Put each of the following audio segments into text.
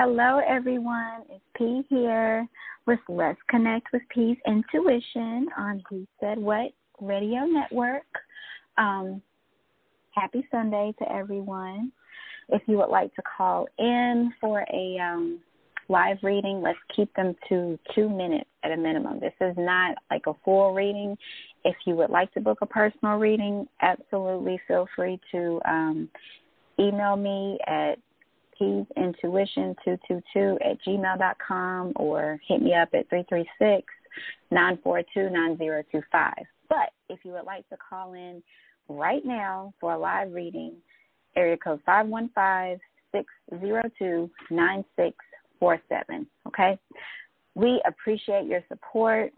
Hello, everyone. It's P here with Let's Connect with P's Intuition on Who Said What Radio Network. Um, happy Sunday to everyone. If you would like to call in for a um, live reading, let's keep them to two minutes at a minimum. This is not like a full reading. If you would like to book a personal reading, absolutely feel free to um, email me at intuition222 at gmail.com or hit me up at 336 942 9025. But if you would like to call in right now for a live reading, area code 515 602 9647. Okay? We appreciate your support.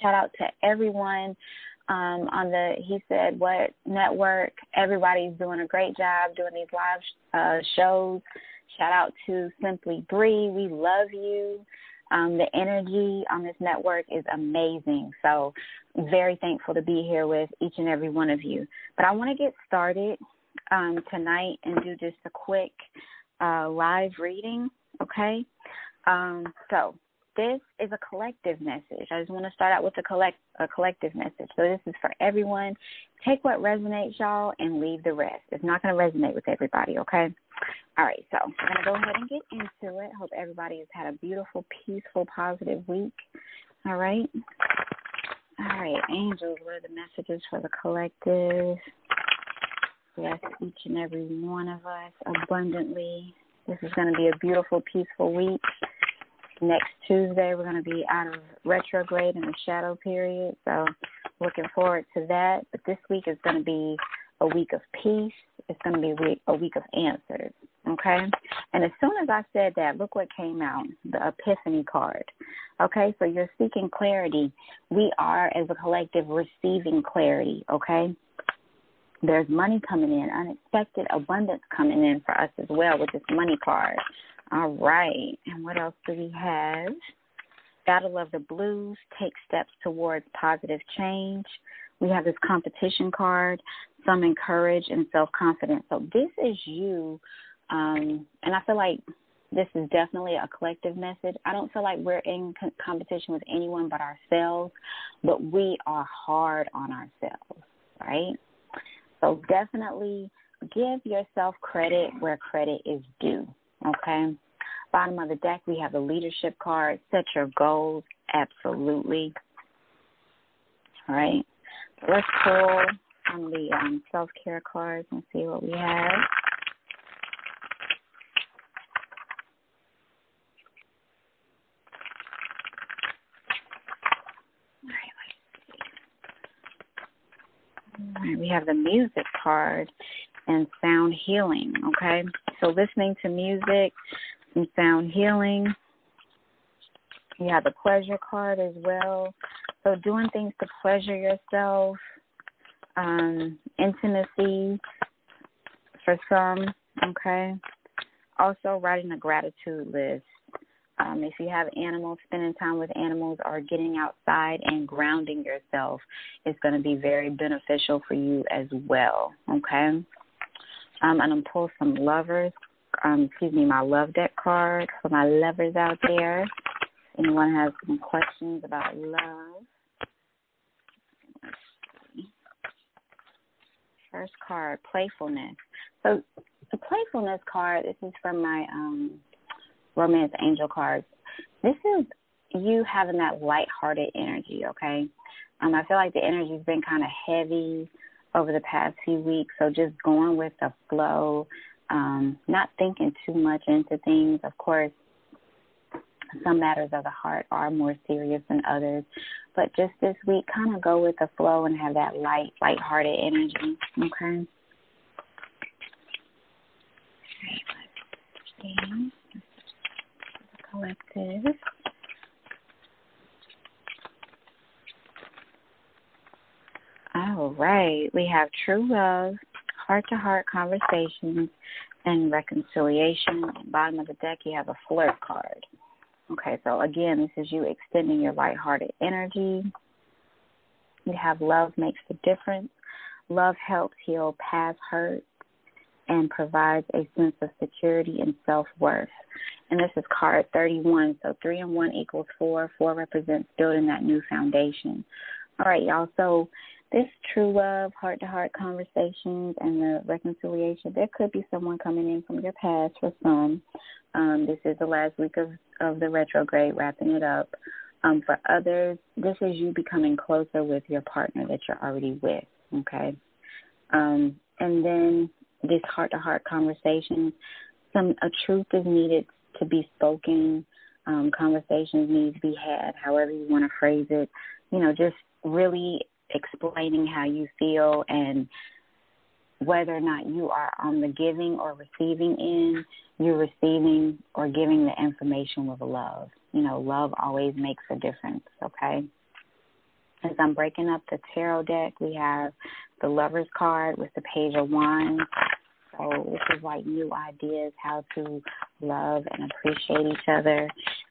Shout out to everyone um, on the He Said What network. Everybody's doing a great job doing these live uh, shows. Shout out to Simply Bree. We love you. Um, the energy on this network is amazing. So, very thankful to be here with each and every one of you. But I want to get started um, tonight and do just a quick uh, live reading, okay? Um, so, this is a collective message. I just want to start out with a collect a collective message. So this is for everyone. Take what resonates, y'all, and leave the rest. It's not going to resonate with everybody, okay? All right, so I'm going to go ahead and get into it. Hope everybody has had a beautiful, peaceful, positive week. All right. All right, angels, what are the messages for the collective? Bless each and every one of us abundantly. This is going to be a beautiful, peaceful week next Tuesday we're going to be out of retrograde in the shadow period. So looking forward to that. But this week is going to be a week of peace. It's going to be a week, a week of answers. Okay? And as soon as I said that, look what came out the Epiphany card. Okay? So you're seeking clarity. We are, as a collective, receiving clarity. Okay? There's money coming in, unexpected abundance coming in for us as well with this money card. All right. And what else do we have? Battle of the Blues, take steps towards positive change. We have this competition card, Some courage and self confidence. So this is you, um, and I feel like this is definitely a collective message. I don't feel like we're in competition with anyone but ourselves, but we are hard on ourselves, right? So definitely give yourself credit where credit is due. Okay. Bottom of the deck, we have the leadership card. Set your goals. Absolutely. All right. let's pull from the um, self care cards and see what we have. All right, we have the music card and sound healing. Okay, so listening to music, some sound healing. You have the pleasure card as well. So doing things to pleasure yourself, um, intimacy for some, okay. Also writing a gratitude list. Um, if you have animals, spending time with animals or getting outside and grounding yourself is going to be very beneficial for you as well. Okay. Um, and I'm pull some lovers um, excuse me, my love deck card for my lovers out there. Anyone has some questions about love? First card, playfulness. So the playfulness card, this is from my um, romance angel cards. This is you having that light-hearted energy, okay? Um, I feel like the energy's been kind of heavy over the past few weeks, so just going with the flow, um, not thinking too much into things. Of course, some matters of the heart are more serious than others, but just this week, kind of go with the flow and have that light, light-hearted energy. Okay. Okay. Collective. All right. We have true love, heart to heart conversations, and reconciliation. Bottom of the deck, you have a flirt card. Okay, so again, this is you extending your lighthearted energy. You have love makes the difference. Love helps heal past hurt. and provides a sense of security and self worth. And this is card 31. So 3 and 1 equals 4. 4 represents building that new foundation. All right, y'all. So this true love, heart to heart conversations, and the reconciliation, there could be someone coming in from your past for some. Um, this is the last week of, of the retrograde, wrapping it up. Um, for others, this is you becoming closer with your partner that you're already with, okay? Um, and then this heart to heart conversation, some a truth is needed to be spoken. Um, conversations need to be had, however you want to phrase it. You know, just really explaining how you feel and whether or not you are on the giving or receiving end, you're receiving or giving the information with love. You know, love always makes a difference, okay? As I'm breaking up the tarot deck, we have the Lover's card with the Page of Wands. So this is like new ideas how to love and appreciate each other.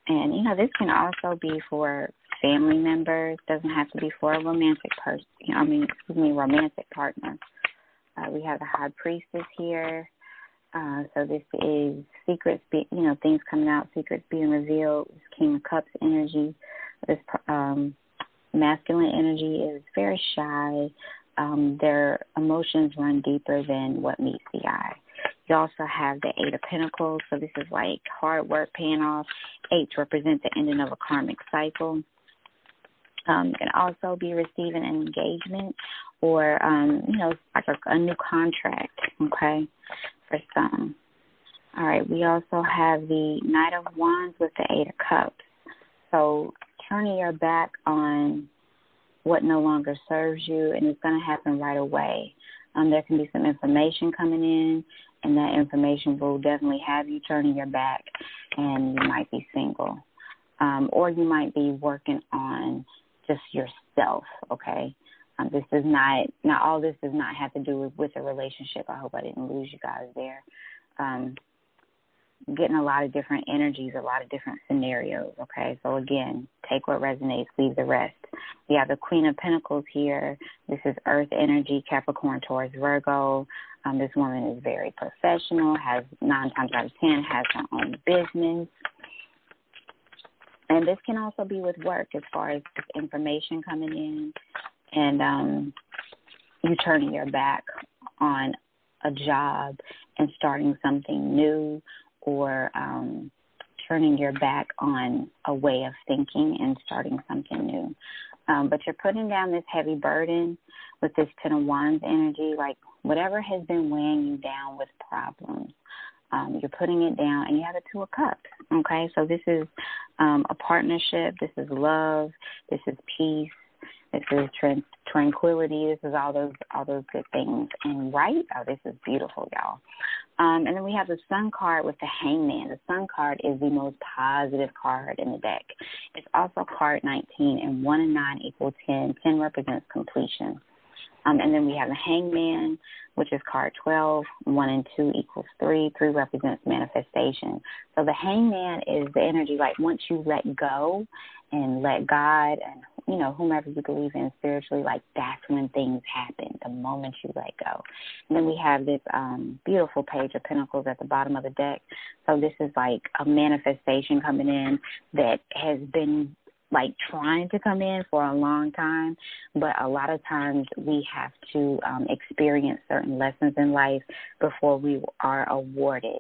And, you know, this can also be for family members. Doesn't have to be for a romantic person. I mean, excuse me, romantic partner. Uh, we have the High Priestess here. Uh, so this is secrets, be, you know, things coming out, secrets being revealed. This King of Cups energy. This um, masculine energy is very shy. Um, their emotions run deeper than what meets the eye. You also have the Eight of Pentacles, so this is like hard work paying off. Eight represents the ending of a karmic cycle. Um, can also be receiving an engagement or, um, you know, like a, a new contract, okay, for some. All right, we also have the Knight of Wands with the Eight of Cups. So turning your back on what no longer serves you, and it's going to happen right away. Um, there can be some information coming in, and that information will definitely have you turning your back, and you might be single. Um, or you might be working on just yourself, okay? Um, this does not, now all this does not have to do with, with a relationship. I hope I didn't lose you guys there. Um, getting a lot of different energies, a lot of different scenarios. Okay, so again, take what resonates, leave the rest. We have the Queen of Pentacles here. This is Earth energy, Capricorn, Taurus, Virgo. Um, this woman is very professional, has nine times out of ten has her own business. And this can also be with work as far as information coming in and um, you turning your back on a job and starting something new or um, turning your back on a way of thinking and starting something new. Um, but you're putting down this heavy burden with this Ten of Wands energy, like whatever has been weighing you down with problems. Um, you're putting it down, and you have the Two of Cups. Okay, so this is um, a partnership. This is love. This is peace. This is trans- tranquility. This is all those all those good things. And right, oh, this is beautiful, y'all. Um, and then we have the Sun card with the Hangman. The Sun card is the most positive card in the deck. It's also card 19, and 1 and 9 equal 10. 10 represents completion. Um, and then we have the Hangman, which is card 12. 1 and 2 equals 3. 3 represents manifestation. So the Hangman is the energy like once you let go and let God and you know whomever you believe in spiritually, like that's when things happen. The moment you let go. And then we have this um, beautiful page of Pentacles at the bottom of the deck. So this is like a manifestation coming in that has been like trying to come in for a long time, but a lot of times we have to um, experience certain lessons in life before we are awarded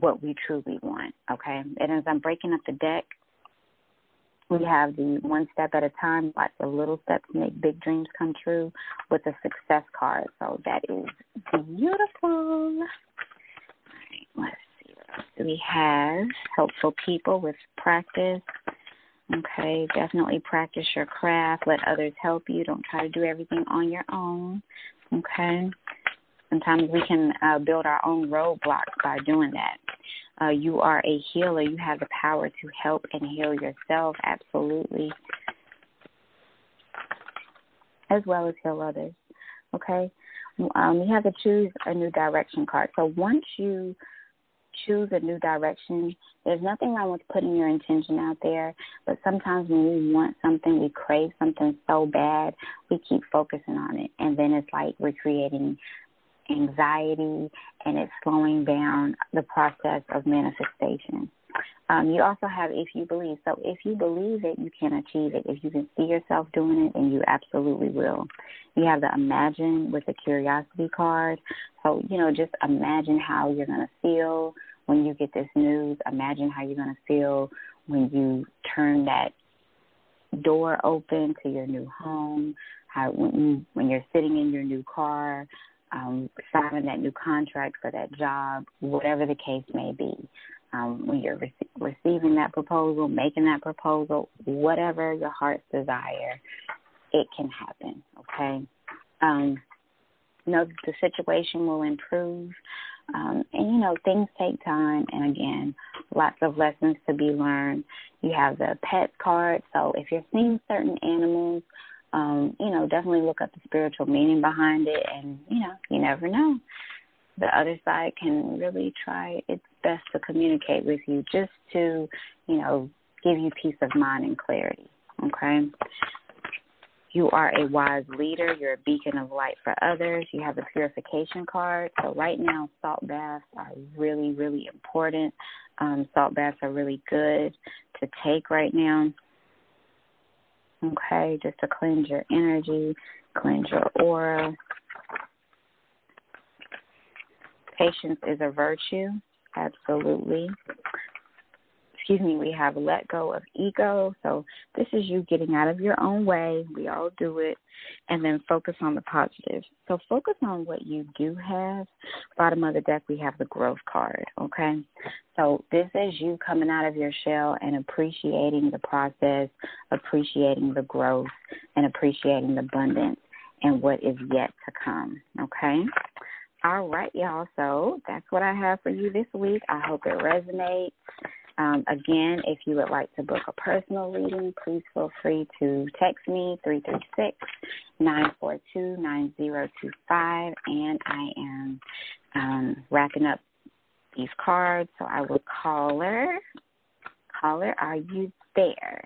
what we truly want. Okay, and as I'm breaking up the deck, we have the one step at a time, lots of little steps make big dreams come true with the success card. So that is beautiful. All right, let's see what else do we have. Helpful people with practice. Okay, definitely practice your craft. Let others help you. Don't try to do everything on your own. Okay. Sometimes we can uh, build our own roadblocks by doing that. Uh, you are a healer. You have the power to help and heal yourself, absolutely, as well as heal others. Okay? Um, you have to choose a new direction card. So once you choose a new direction, there's nothing wrong with putting your intention out there, but sometimes when we want something, we crave something so bad, we keep focusing on it. And then it's like we're creating anxiety, and it's slowing down the process of manifestation. Um, you also have if you believe. So if you believe it, you can achieve it. If you can see yourself doing it, then you absolutely will. You have the imagine with the curiosity card. So, you know, just imagine how you're going to feel when you get this news. Imagine how you're going to feel when you turn that door open to your new home, how when you when you're sitting in your new car, um, signing that new contract for that job, whatever the case may be um, when you're re- receiving that proposal, making that proposal, whatever your heart's desire, it can happen. Okay. Um, know the situation will improve, um, and you know things take time. And again, lots of lessons to be learned. You have the pet card, so if you're seeing certain animals, um, you know definitely look up the spiritual meaning behind it, and you know you never know the other side can really try its best to communicate with you just to, you know, give you peace of mind and clarity. Okay? You are a wise leader. You're a beacon of light for others. You have a purification card. So, right now, salt baths are really, really important. Um, salt baths are really good to take right now. Okay, just to cleanse your energy, cleanse your aura, Patience is a virtue, absolutely. Excuse me, we have let go of ego. So this is you getting out of your own way. We all do it. And then focus on the positive. So focus on what you do have. Bottom of the deck, we have the growth card, okay? So this is you coming out of your shell and appreciating the process, appreciating the growth, and appreciating the abundance and what is yet to come, okay? All right, y'all. So that's what I have for you this week. I hope it resonates. Um, again, if you would like to book a personal reading, please feel free to text me 336 942 9025. And I am um, wrapping up these cards, so I will call her. Caller, are you there?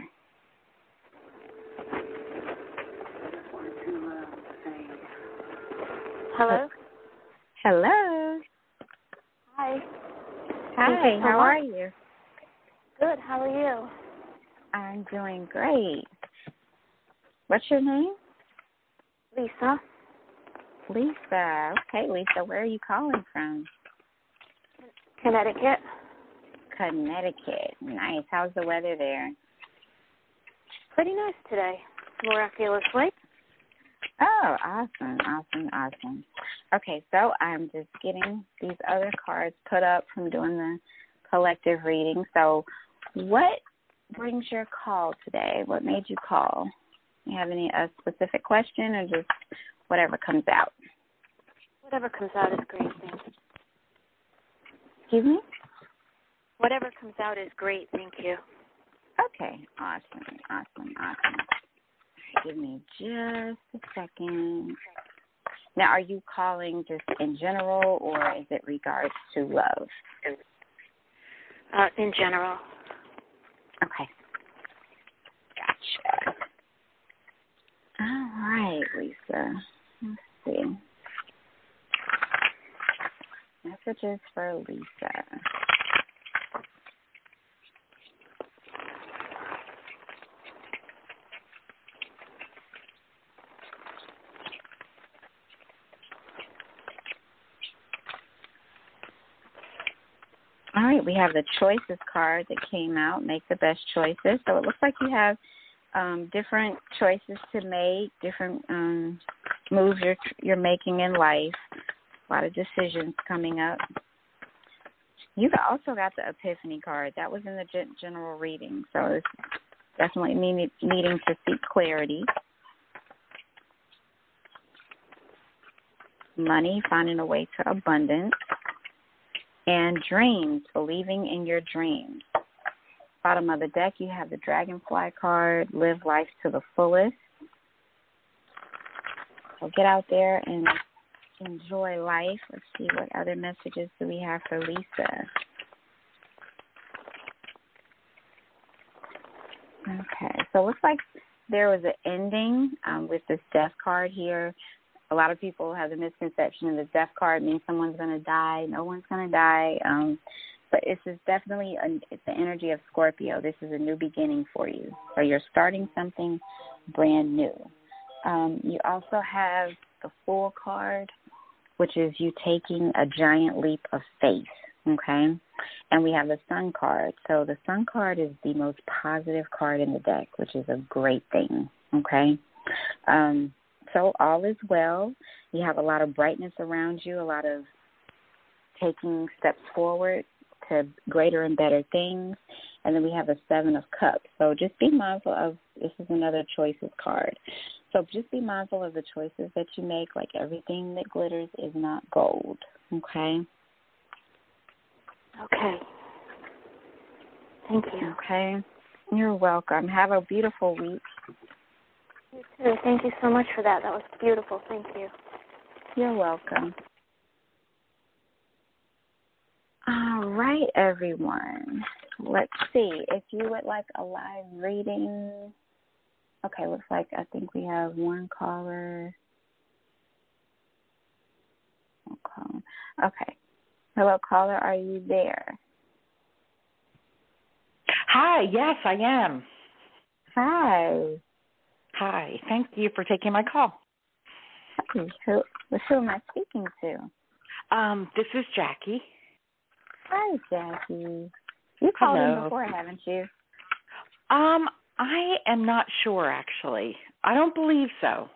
Hello? Hello. Hi. Hi, how are you? Good, how are you? I'm doing great. What's your name? Lisa. Lisa. Okay, Lisa, where are you calling from? Connecticut. Connecticut. Nice. How's the weather there? Pretty nice today, miraculously. Oh, awesome, awesome, awesome. Okay, so I'm just getting these other cards put up from doing the collective reading. So, what brings your call today? What made you call? You have any a specific question, or just whatever comes out? Whatever comes out is great. Thank you. Excuse me. Whatever comes out is great. Thank you. Okay, awesome, awesome, awesome. Give me just a second. Now, are you calling just in general, or is it regards to love? Uh, in general. Okay. Gotcha. All right, Lisa. Let's see. Messages for Lisa. All right, we have the choices card that came out. Make the best choices. So it looks like you have um, different choices to make, different um, moves you're you're making in life. A lot of decisions coming up. You've also got the Epiphany card. That was in the general reading, so it's definitely need, needing to seek clarity. Money, finding a way to abundance and dreams, believing in your dreams. Bottom of the deck, you have the Dragonfly card, live life to the fullest. So get out there and enjoy life. Let's see what other messages do we have for Lisa. Okay, so it looks like there was an ending um, with this death card here a lot of people have the misconception that the death card means someone's going to die. No one's going to die. Um, but this is definitely a, it's the energy of Scorpio. This is a new beginning for you. So you're starting something brand new. Um, you also have the Fool card, which is you taking a giant leap of faith. Okay, and we have the Sun card. So the Sun card is the most positive card in the deck, which is a great thing. Okay, um, so all is well. You have a lot of brightness around you, a lot of taking steps forward to greater and better things. And then we have a Seven of Cups. So just be mindful of this is another choices card. So just be mindful of the choices that you make. Like everything that glitters is not gold. Okay. Okay. Thank you. Okay. You're welcome. Have a beautiful week. You too. Thank you so much for that. That was beautiful. Thank you. You're welcome. All right, everyone. Let's see. If you would like a live reading, okay, looks like I think we have one caller. One caller. Okay. Hello, caller. Are you there? Hi. Yes, I am. Hi. Hi. Thank you for taking my call. Who, who am I speaking to? Um, this is Jackie. Hi, Jackie. You called Hello. in before, haven't you? Um, I am not sure actually. I don't believe so.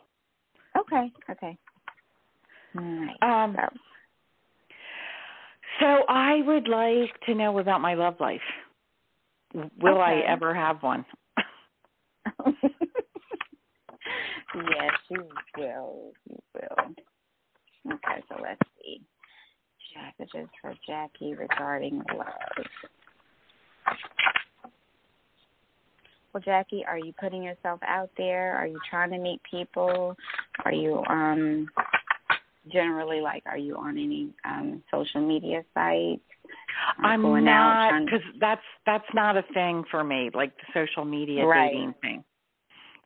Okay. Okay. Right. Um, So, so I would like to know about my love life. Will I ever have one? yes, you will. You will. Okay, so let's see. Messages for Jackie regarding love. Well, Jackie, are you putting yourself out there? Are you trying to meet people? Are you um generally like are you on any um social media sites? I'm not because that's that's not a thing for me, like the social media Right. dating thing.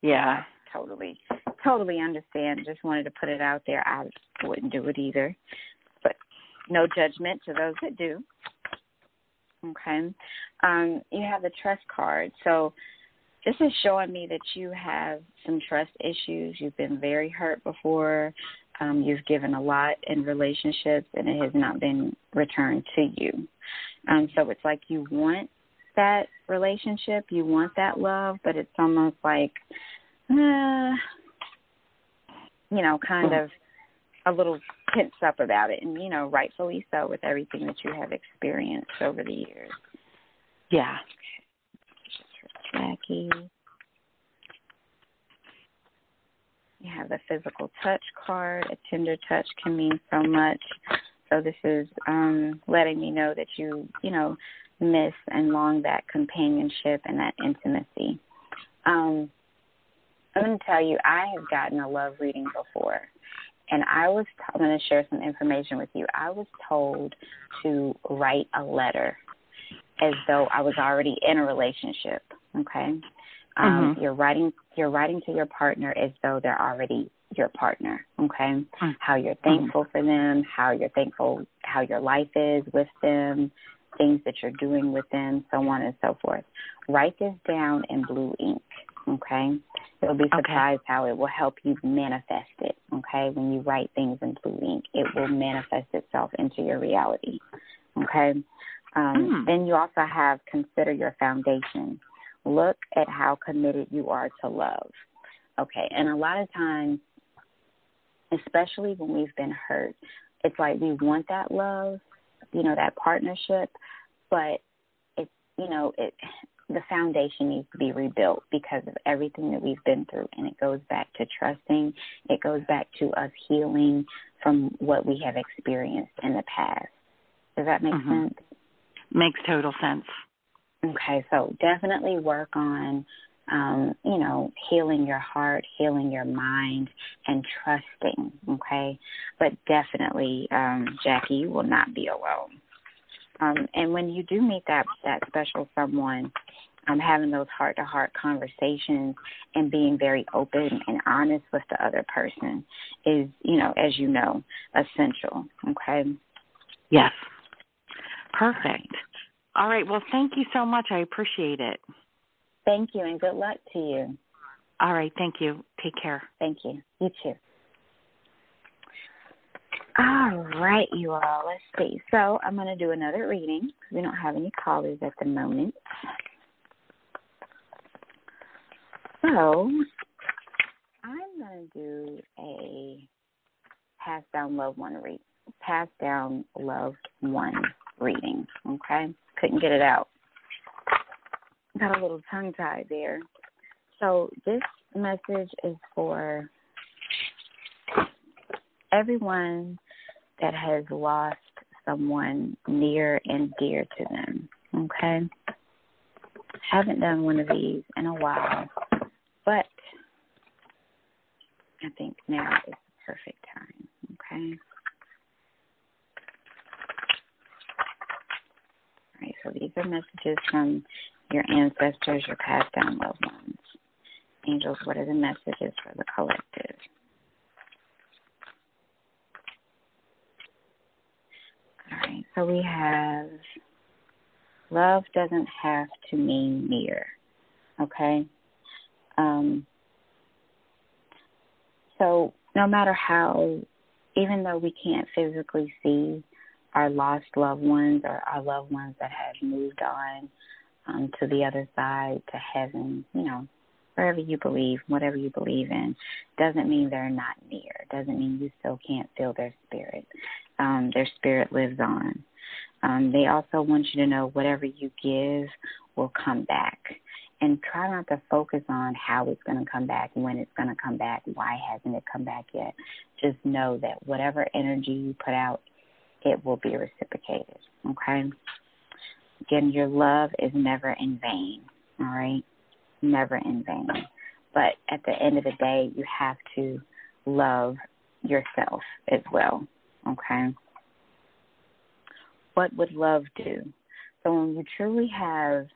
Yeah. Totally totally understand. Just wanted to put it out there. I wouldn't do it either. But no judgment to those that do. Okay. Um you have the trust card. So this is showing me that you have some trust issues. You've been very hurt before. Um you've given a lot in relationships and it has not been returned to you. Um so it's like you want that relationship. You want that love but it's almost like uh, you know, kind of a little tense up about it, and you know, rightfully so with everything that you have experienced over the years. Yeah. Jackie, you have the physical touch card. A tender touch can mean so much. So this is um, letting me know that you, you know, miss and long that companionship and that intimacy. Um, I'm going to tell you, I have gotten a love reading before, and I was. T- I'm going to share some information with you. I was told to write a letter as though I was already in a relationship. Okay, um, Mhm. you're writing. You're writing to your partner as though they're already your partner. Okay, Mm. how you're thankful for them, how you're thankful, how your life is with them, things that you're doing with them, so on and so forth. Write this down in blue ink. Okay, you'll be Okay. surprised how it will help you manifest it. Okay, when you write things in blue ink, it will manifest itself into your reality. Okay. Um, Mm. Then you also have consider your foundation. Look at how committed you are to love. Okay, and a lot of times, especially when we've been hurt, it's like we want that love, you know, that partnership, but it's you know, it the foundation needs to be rebuilt because of everything that we've been through and it goes back to trusting, it goes back to us healing from what we have experienced in the past. Does that make Mhm. sense? Makes total sense. Okay, so definitely work on, um, you know, healing your heart, healing your mind, and trusting. Okay, but definitely, um, Jackie, you will not be alone. Um, and when you do meet that that special someone, um, having those heart to heart conversations and being very open and honest with the other person is, you know, as you know, essential. Okay. Yes. Perfect. All right. Well, thank you so much. I appreciate it. Thank you, and good luck to you. All right. Thank you. Take care. Thank you. You too. All right, you all. Let's see. So I'm going to do another reading we don't have any callers at the moment. So I'm going to do a pass down love one read, pass down loved one reading. Okay, couldn't get it out. Got a little tongue tied there. So this message is for everyone that has lost someone near and dear to them. Okay? Haven't done one of these in a while, but I think now is the perfect time. Okay? All right, so these are messages from your ancestors, your passed down loved ones. Angels, what are the messages for the collective? All right, so we have love doesn't have to mean near. Okay? Um, so no matter how, even though we can't physically see our lost loved ones or our loved ones that have moved on um, to the other side, to heaven, you know, wherever you believe, whatever you believe in, doesn't mean they're not near. Doesn't mean you still can't feel their spirit. Um, their spirit lives on. Um, they also want you to know whatever you give will come back. And try not to focus on how it's going to come back, when it's going to come back, why hasn't it come back yet. Just know that whatever energy you put out, it will be reciprocated. Okay? Again, your love is never in vain. All right? never in vain. But at the end of the day, you have to love yourself as well. Okay? What would love do? So when you truly have,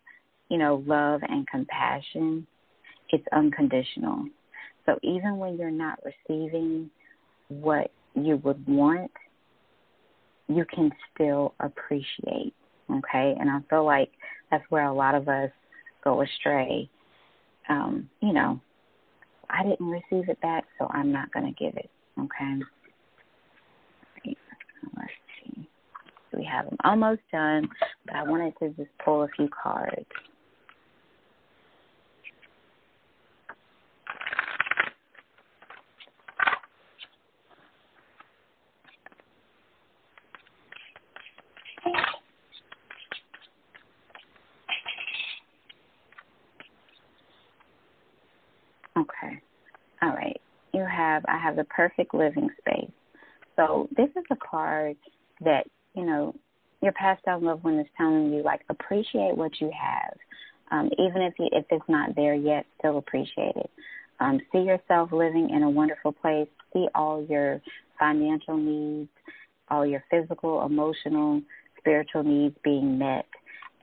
you know, love and compassion, it's unconditional. So even when you're not receiving what you would want, you can still appreciate. Okay? And I feel like that's where a lot of us go astray um, you know, I didn't receive it back, so I'm not going to give it. Okay. Let's see. We have them almost done, but I wanted to just pull a few cards. Okay. All right. You have I have the perfect living space. So this is a card that, you know, your past down loved one is telling you like appreciate what you have. Um, even if you, if it's not there yet, still appreciate it. Um, see yourself living in a wonderful place. See all your financial needs, all your physical, emotional, spiritual needs being met,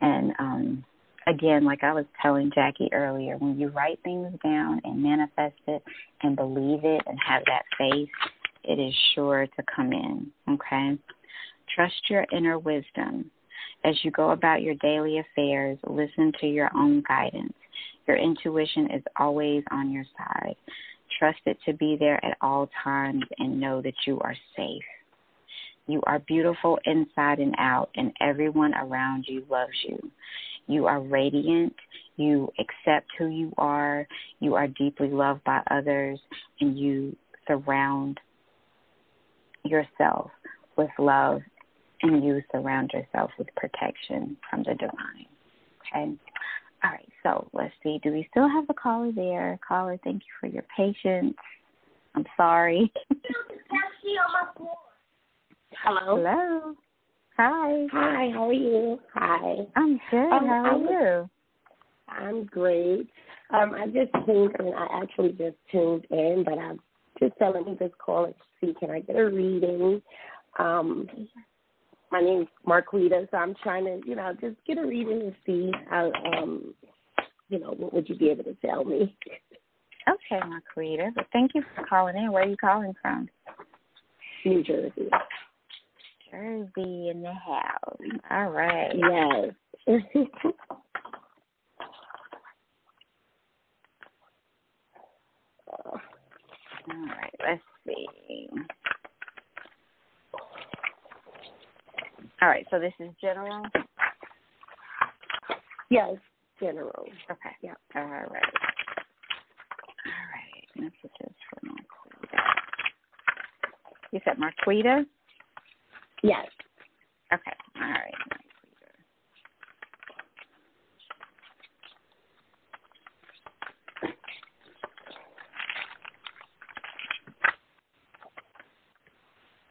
and um, again, like I was telling Jackie earlier, when you write things down and manifest it and believe it and have that faith, it is sure to come in. Okay? Trust your inner wisdom. As you go about your daily affairs, listen to your own guidance. Your intuition is always on your side. Trust it to be there at all times and know that you are safe. You are beautiful inside and out, and everyone around you loves you. You are radiant. You accept who you are. You are deeply loved by others, and you surround yourself with love, and you surround yourself with protection from the divine. Okay? All right, so let's see. Do we still have a caller there? Caller, thank you for your patience. I'm sorry. Hello. Hello. Hi. Hi, how are you? Hi. I'm good. Um, How are I'm, you? I'm great. Um, I just tuned in. I actually just tuned in, but I'm just telling me this call and see can I get a reading. Um, my name's Marquita, so I'm trying to, you know, just get a reading and see how um you know, what would you be able to tell me? Okay, Marquita. But thank you for calling in. Where are you calling from? New Jersey. Jersey in the house. All right. Yes. All right. Let's see. All right. So this is general. yes, general. Okay. Yeah. All right. All right. Messages for Marquita. You said Marquita? Yes. Okay. All right.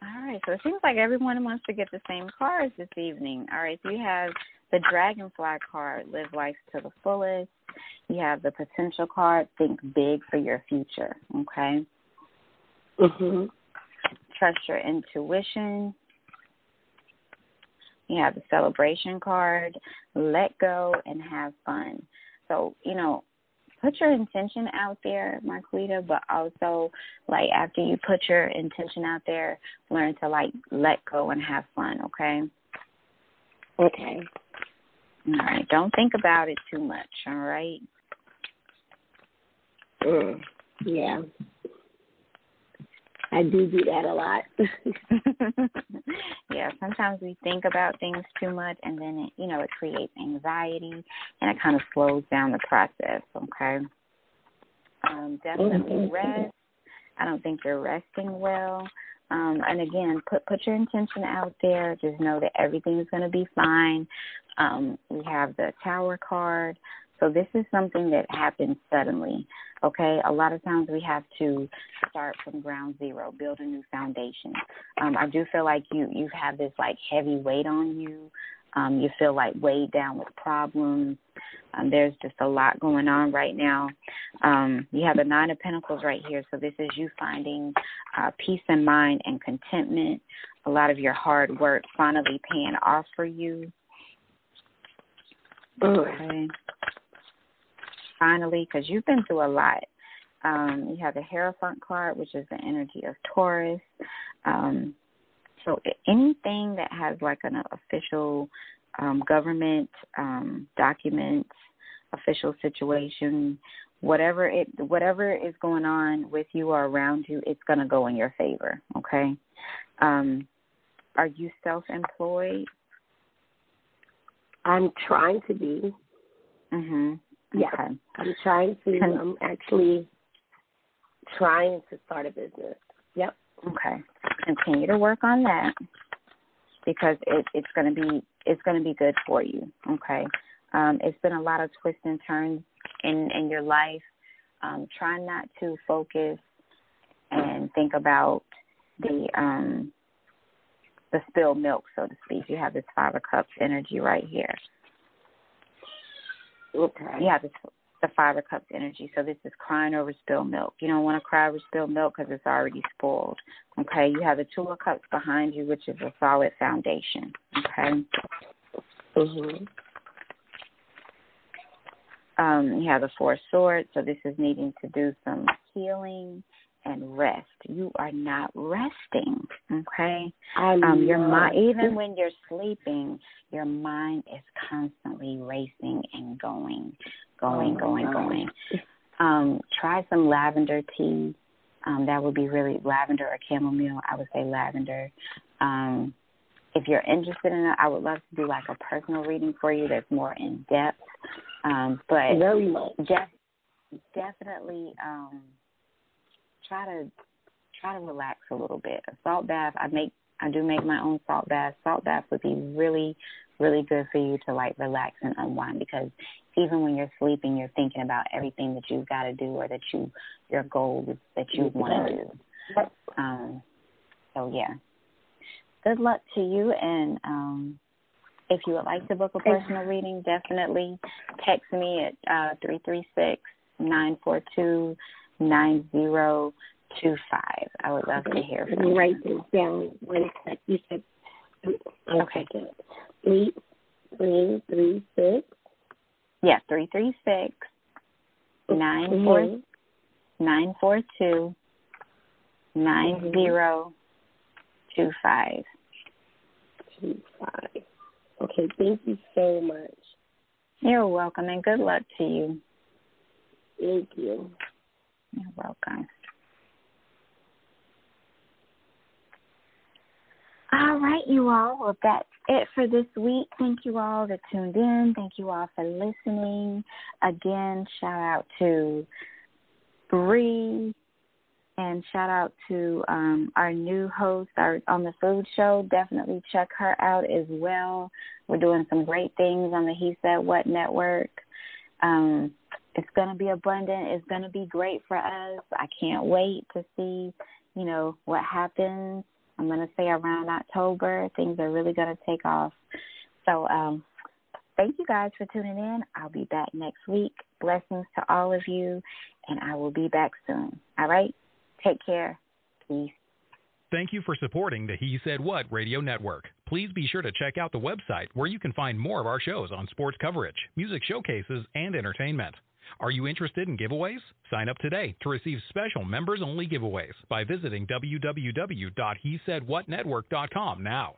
All right, so it seems like everyone wants to get the same cards this evening. All right, so you have the Dragonfly card, Live Life to the Fullest. You have the Potential card, Think Big for Your Future. Okay. Mhm. Trust Your Intuition. You have the celebration card, let go and have fun. So, you know, put your intention out there, Marquita, but also like after you put your intention out there, learn to like let go and have fun, okay? Okay. All right. Don't think about it too much, all right? Mm. Yeah. I do do that a lot. yeah, sometimes we think about things too much and then it, you know, it creates anxiety and it kind of slows down the process, okay? Um, definitely rest. I don't think you're resting well. Um, and again, put put your intention out there. Just know that everything's going to be fine. Um, we have the Tower card, so this is something that happens suddenly. Okay, a lot of times we have to start from ground zero, build a new foundation. Um, I do feel like you you have this like heavy weight on you. Um, you feel like weighed down with problems. Um, there's just a lot going on right now. Um, you have the Nine of Pentacles right here, so this is you finding uh, peace in mind and contentment. A lot of your hard work finally paying off for you. Okay. Finally, because you've been through a lot. Um, you have the Hierophant card, which is the energy of Taurus. Um, so anything that has like an official um, government um, documents, official situation, whatever it whatever is going on with you or around you, it's going to go in your favor. Okay. Um, are you self-employed? I'm trying to be. Mhm. Yeah. Okay. I'm trying to. Can- I'm actually trying to start a business. Yep. Okay. Continue to work on that because it, it's going to be it's going to be good for you. Okay. Um, it's been a lot of twists and turns in in your life. Um, try not to focus and think about the um, the spilled milk, so to speak. You have this five of cups energy right here. Okay. You have this the five of cups energy. So this is crying over spilled milk. You don't want to cry over spilled milk because it's already spoiled. Okay. You have the two of cups behind you, which is a solid foundation. Okay. Mhm. Um, you have the four swords. So this is needing to do some healing and rest. You are not resting. Okay. Um, your mind, even when you're sleeping, your mind is constantly racing and going, going, Oh, going, going. Um, try some lavender tea. Um, that would be really lavender or chamomile. I would say lavender. Um, if you're interested in it, I would love to do like a personal reading for you that's more in depth. Um, but Very much. def- definitely um, try to try to relax a little bit. A salt bath, I make I do make my own salt bath. Salt bath would be really, really good for you to like relax and unwind because even when you're sleeping, you're thinking about everything that you've got to do or that you your goals that you want to do. Um, so yeah, good luck to you. And um, if you would like to book a personal reading, definitely text me at uh three three six nine four two nine zero two five. I would love to hear from you. write this down. One sec. You said Okay. good. Three, three, three, six. Yeah, three three six nine four nine four two nine mm-hmm. zero two five. Two five. Okay, thank you so much. You're welcome, and good luck to you. Thank you. You're welcome. All right, you all. Well, that's it for this week. Thank you all that tuned in. Thank you all for listening. Again, shout out to Bree and shout out to um, our new host our, on the food show. Definitely check her out as well. We're doing some great things on the He Said What Network. Um, it's going to be abundant. It's going to be great for us. I can't wait to see, you know, what happens I'm going to say around October, things are really going to take off. So, um, thank you guys for tuning in. I'll be back next week. Blessings to all of you, and I will be back soon. All right? Take care. Peace. Thank you for supporting the He Said What radio network. Please be sure to check out the website where you can find more of our shows on sports coverage, music showcases, and entertainment. Are you interested in giveaways? Sign up today to receive special members only giveaways by visiting www.hesaidwhatnetwork.com now.